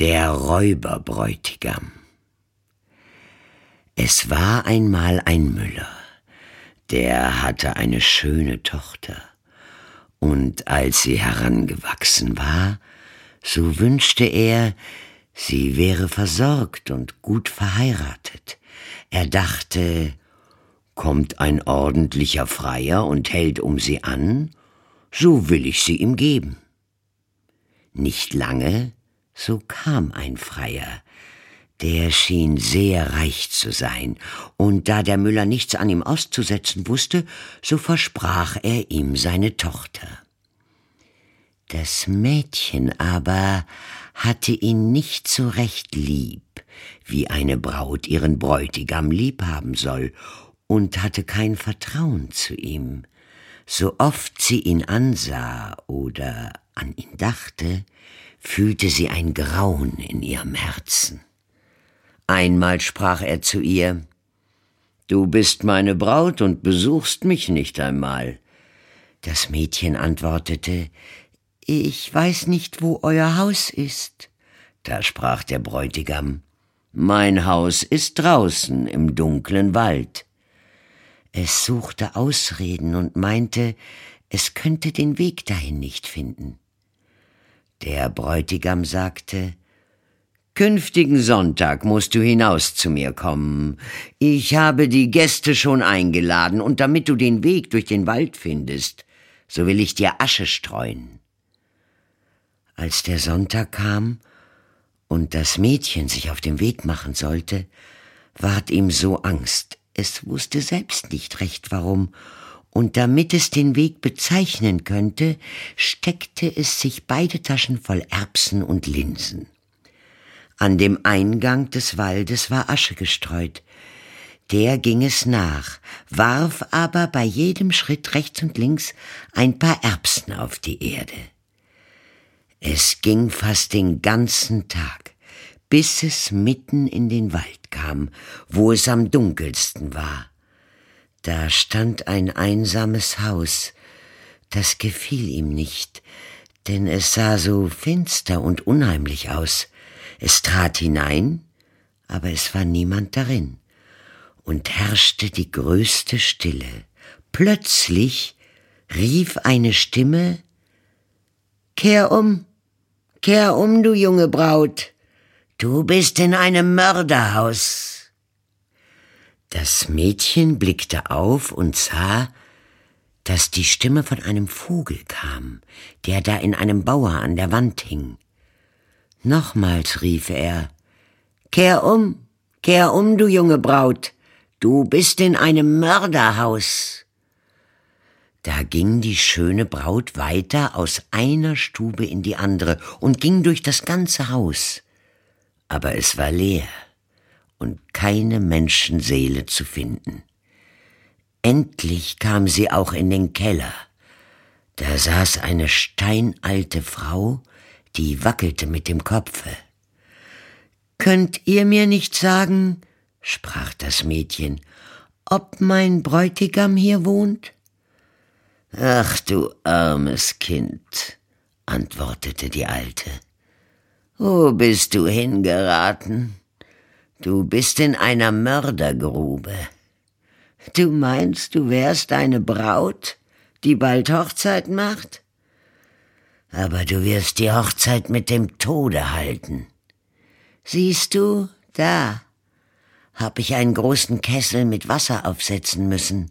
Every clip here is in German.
Der Räuberbräutigam Es war einmal ein Müller, der hatte eine schöne Tochter, und als sie herangewachsen war, so wünschte er, sie wäre versorgt und gut verheiratet. Er dachte, kommt ein ordentlicher Freier und hält um sie an, so will ich sie ihm geben. Nicht lange, so kam ein Freier, der schien sehr reich zu sein, und da der Müller nichts an ihm auszusetzen wusste, so versprach er ihm seine Tochter. Das Mädchen aber hatte ihn nicht so recht lieb, wie eine Braut ihren Bräutigam lieb haben soll, und hatte kein Vertrauen zu ihm. So oft sie ihn ansah oder an ihn dachte, fühlte sie ein Grauen in ihrem Herzen. Einmal sprach er zu ihr Du bist meine Braut und besuchst mich nicht einmal. Das Mädchen antwortete Ich weiß nicht, wo euer Haus ist. Da sprach der Bräutigam Mein Haus ist draußen im dunklen Wald. Es suchte Ausreden und meinte, es könnte den Weg dahin nicht finden. Der Bräutigam sagte, Künftigen Sonntag musst du hinaus zu mir kommen. Ich habe die Gäste schon eingeladen, und damit du den Weg durch den Wald findest, so will ich dir Asche streuen. Als der Sonntag kam und das Mädchen sich auf den Weg machen sollte, ward ihm so Angst, es wusste selbst nicht recht warum, und damit es den Weg bezeichnen könnte, steckte es sich beide Taschen voll Erbsen und Linsen. An dem Eingang des Waldes war Asche gestreut. Der ging es nach, warf aber bei jedem Schritt rechts und links ein paar Erbsen auf die Erde. Es ging fast den ganzen Tag, bis es mitten in den Wald kam, wo es am dunkelsten war. Da stand ein einsames Haus, das gefiel ihm nicht, denn es sah so finster und unheimlich aus. Es trat hinein, aber es war niemand darin, und herrschte die größte Stille. Plötzlich rief eine Stimme Kehr um, kehr um, du junge Braut, du bist in einem Mörderhaus. Das Mädchen blickte auf und sah, dass die Stimme von einem Vogel kam, der da in einem Bauer an der Wand hing. Nochmals rief er Kehr um, kehr um, du junge Braut, du bist in einem Mörderhaus. Da ging die schöne Braut weiter aus einer Stube in die andere und ging durch das ganze Haus, aber es war leer und keine Menschenseele zu finden. Endlich kam sie auch in den Keller. Da saß eine steinalte Frau, die wackelte mit dem Kopfe. Könnt ihr mir nicht sagen, sprach das Mädchen, ob mein Bräutigam hier wohnt? Ach du armes Kind, antwortete die Alte. Wo bist du hingeraten? Du bist in einer Mördergrube. Du meinst, du wärst eine Braut, die bald Hochzeit macht? Aber du wirst die Hochzeit mit dem Tode halten. Siehst du, da hab ich einen großen Kessel mit Wasser aufsetzen müssen.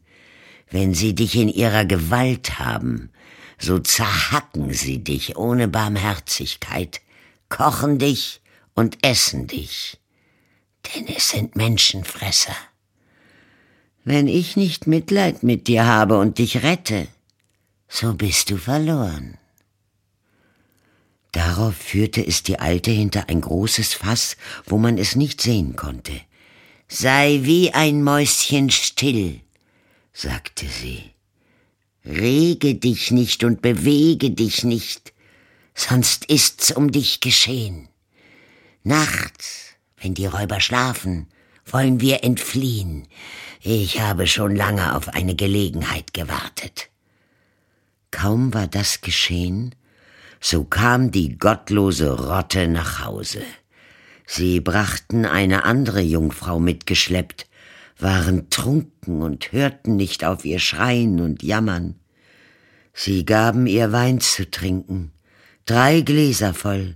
Wenn sie dich in ihrer Gewalt haben, so zerhacken sie dich ohne Barmherzigkeit, kochen dich und essen dich denn es sind Menschenfresser. Wenn ich nicht Mitleid mit dir habe und dich rette, so bist du verloren. Darauf führte es die Alte hinter ein großes Fass, wo man es nicht sehen konnte. Sei wie ein Mäuschen still, sagte sie. Rege dich nicht und bewege dich nicht, sonst ist's um dich geschehen. Nachts wenn die Räuber schlafen, wollen wir entfliehen. Ich habe schon lange auf eine Gelegenheit gewartet. Kaum war das geschehen, So kam die gottlose Rotte nach Hause. Sie brachten eine andere Jungfrau mitgeschleppt, waren trunken und hörten nicht auf ihr Schreien und Jammern. Sie gaben ihr Wein zu trinken, drei Gläser voll,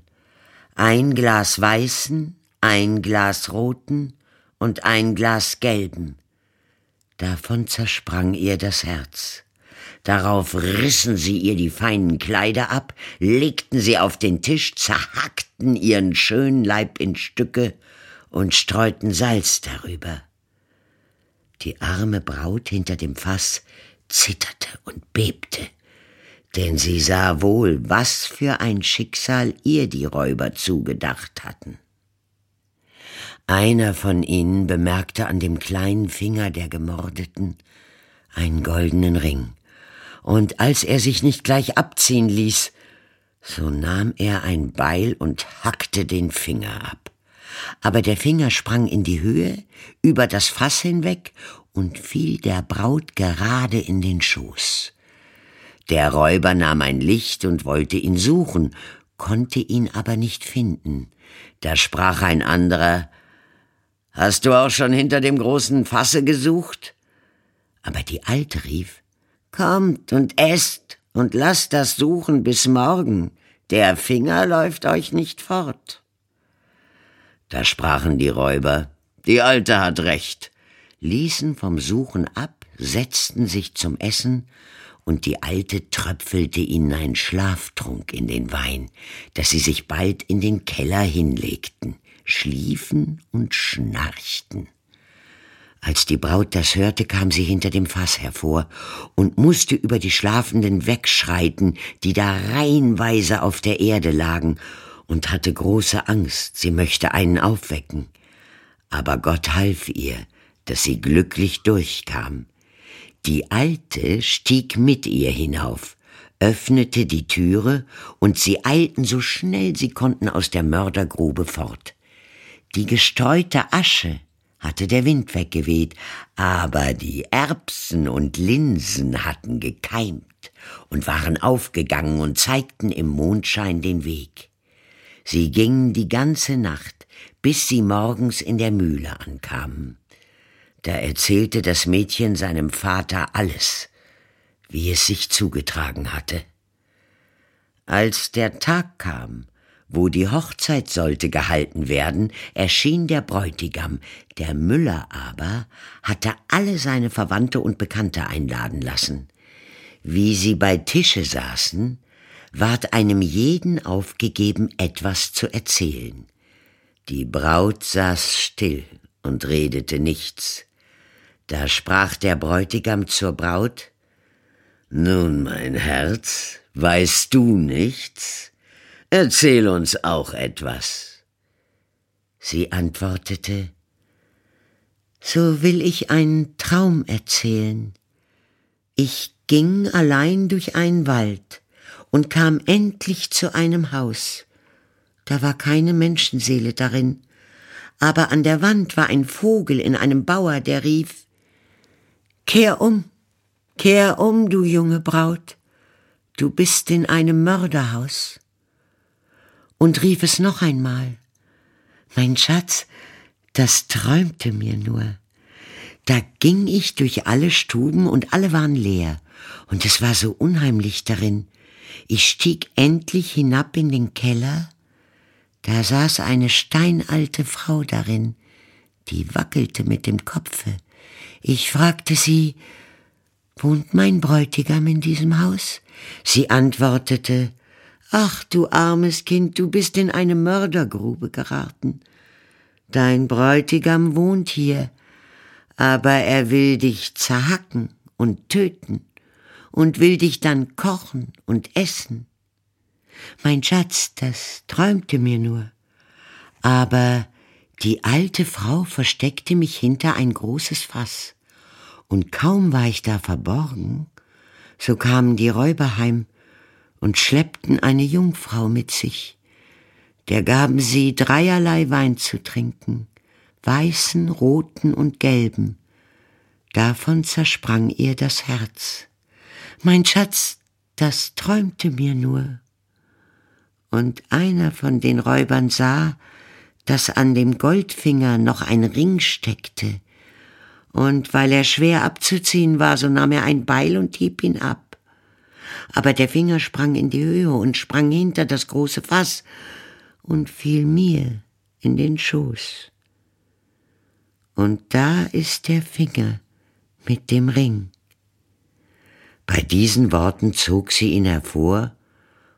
ein Glas weißen, ein Glas roten und ein Glas gelben. Davon zersprang ihr das Herz. Darauf rissen sie ihr die feinen Kleider ab, legten sie auf den Tisch, zerhackten ihren schönen Leib in Stücke und streuten Salz darüber. Die arme Braut hinter dem Fass zitterte und bebte, denn sie sah wohl, was für ein Schicksal ihr die Räuber zugedacht hatten. Einer von ihnen bemerkte an dem kleinen Finger der Gemordeten einen goldenen Ring, und als er sich nicht gleich abziehen ließ, so nahm er ein Beil und hackte den Finger ab. Aber der Finger sprang in die Höhe, über das Fass hinweg und fiel der Braut gerade in den Schoß. Der Räuber nahm ein Licht und wollte ihn suchen, konnte ihn aber nicht finden. Da sprach ein anderer Hast du auch schon hinter dem großen Fasse gesucht? Aber die Alte rief Kommt und esst und lasst das Suchen bis morgen, der Finger läuft euch nicht fort. Da sprachen die Räuber Die Alte hat recht, ließen vom Suchen ab, setzten sich zum Essen, und die Alte tröpfelte ihnen einen Schlaftrunk in den Wein, dass sie sich bald in den Keller hinlegten, schliefen und schnarchten. Als die Braut das hörte, kam sie hinter dem Fass hervor und musste über die Schlafenden wegschreiten, die da reihenweise auf der Erde lagen, und hatte große Angst, sie möchte einen aufwecken. Aber Gott half ihr, dass sie glücklich durchkam. Die Alte stieg mit ihr hinauf, öffnete die Türe, und sie eilten so schnell sie konnten aus der Mördergrube fort. Die gestreute Asche hatte der Wind weggeweht, aber die Erbsen und Linsen hatten gekeimt und waren aufgegangen und zeigten im Mondschein den Weg. Sie gingen die ganze Nacht, bis sie morgens in der Mühle ankamen. Da erzählte das Mädchen seinem Vater alles, wie es sich zugetragen hatte. Als der Tag kam, wo die Hochzeit sollte gehalten werden, erschien der Bräutigam, der Müller aber hatte alle seine Verwandte und Bekannte einladen lassen. Wie sie bei Tische saßen, ward einem jeden aufgegeben, etwas zu erzählen. Die Braut saß still und redete nichts. Da sprach der Bräutigam zur Braut Nun, mein Herz, weißt du nichts? Erzähl uns auch etwas. Sie antwortete So will ich einen Traum erzählen. Ich ging allein durch einen Wald und kam endlich zu einem Haus. Da war keine Menschenseele darin, aber an der Wand war ein Vogel in einem Bauer, der rief Kehr um, kehr um, du junge Braut, du bist in einem Mörderhaus. Und rief es noch einmal. Mein Schatz, das träumte mir nur. Da ging ich durch alle Stuben und alle waren leer, und es war so unheimlich darin. Ich stieg endlich hinab in den Keller, da saß eine steinalte Frau darin, die wackelte mit dem Kopfe. Ich fragte sie, wohnt mein Bräutigam in diesem Haus? Sie antwortete, Ach, du armes Kind, du bist in eine Mördergrube geraten. Dein Bräutigam wohnt hier, aber er will dich zerhacken und töten und will dich dann kochen und essen. Mein Schatz, das träumte mir nur. Aber die alte Frau versteckte mich hinter ein großes Fass, und kaum war ich da verborgen, so kamen die Räuber heim und schleppten eine Jungfrau mit sich. Der gaben sie dreierlei Wein zu trinken, weißen, roten und gelben. Davon zersprang ihr das Herz. Mein Schatz, das träumte mir nur. Und einer von den Räubern sah, dass an dem Goldfinger noch ein Ring steckte, und weil er schwer abzuziehen war, so nahm er ein Beil und hieb ihn ab. Aber der Finger sprang in die Höhe und sprang hinter das große Fass und fiel mir in den Schoß. Und da ist der Finger mit dem Ring. Bei diesen Worten zog sie ihn hervor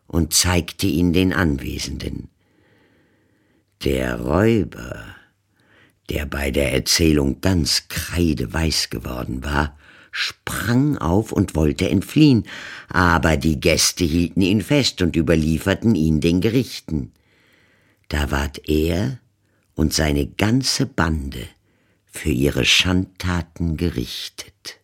und zeigte ihn den Anwesenden. Der Räuber, der bei der Erzählung ganz kreideweiß geworden war, sprang auf und wollte entfliehen, aber die Gäste hielten ihn fest und überlieferten ihn den Gerichten. Da ward er und seine ganze Bande für ihre Schandtaten gerichtet.